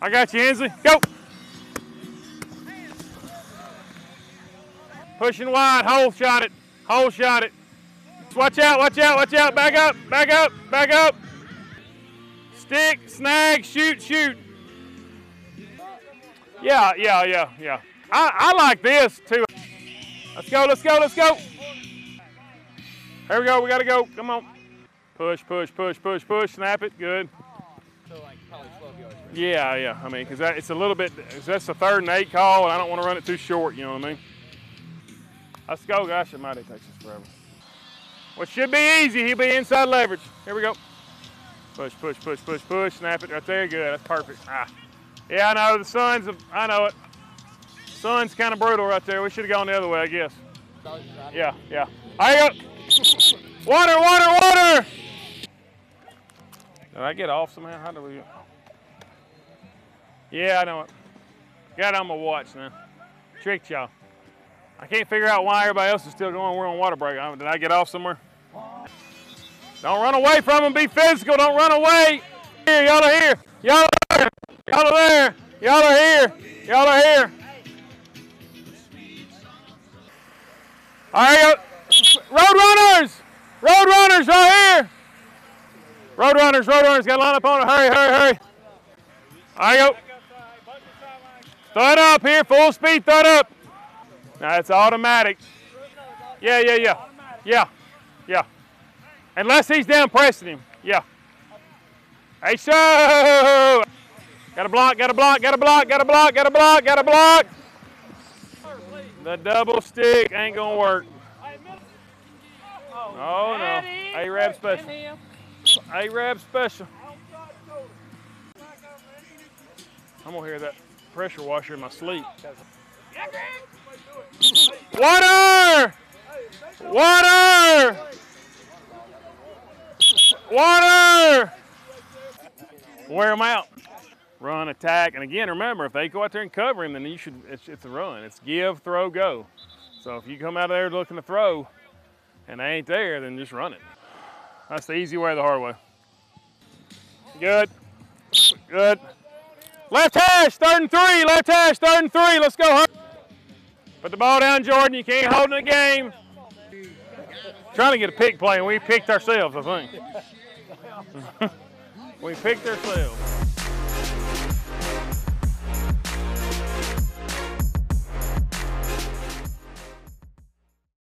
I got you, Hensley. Go. Pushing wide, hole shot it, hole shot it. Watch out, watch out, watch out. Back up, back up, back up. Stick, snag, shoot, shoot. Yeah, yeah, yeah, yeah. I, I like this too. Let's go, let's go, let's go. Here we go, we gotta go. Come on. Push, push, push, push, push. Snap it. Good. So like probably 12 yards. Right? Yeah, yeah. I mean, because that, it's a little bit, that's the third and eight call, and I don't want to run it too short, you know what I mean? Let's go. Gosh, it might have taken us forever. What should be easy, he'll be inside leverage. Here we go. Push, push, push, push, push. Snap it right there. Good. That's perfect. Ah. Yeah, I know. The sun's, I know it. The Sun's kind of brutal right there. We should have gone the other way, I guess. Yeah, yeah. You go. Water, water, water. Did I get off somehow? How do we? Yeah, I know it. Got it on my watch now. Tricked y'all. I can't figure out why everybody else is still going. We're on water break. Did I get off somewhere? Don't run away from them. Be physical. Don't run away. Here, y'all are here. Y'all are there. Y'all are there. Y'all are here. Y'all are here. All right, road runners. Road runners right here. Road runners, road runners. Got to line up on it. Hurry, hurry, hurry. All right, go. It up here. Full speed. It up. Now it's automatic. Yeah, yeah, yeah. Yeah, yeah. Unless he's down pressing him. Yeah. Hey, so. Got a block, got a block, got a block, got a block, got a block, got a block. The double stick ain't gonna work. Oh no. A-Rab special. A-Rab special. I'm gonna hear that pressure washer in my sleep. Water! Water! Water! Wear them out. Run, attack, and again, remember, if they go out there and cover him, then you should. It's, it's a run. It's give, throw, go. So if you come out of there looking to throw, and they ain't there, then just run it. That's the easy way, the hard way. Good. Good. Left hash, third and three. Left hash, third and three. Let's go. Put the ball down, Jordan. You can't hold in the game. Trying to get a pick play, and we picked ourselves, I think. we picked ourselves.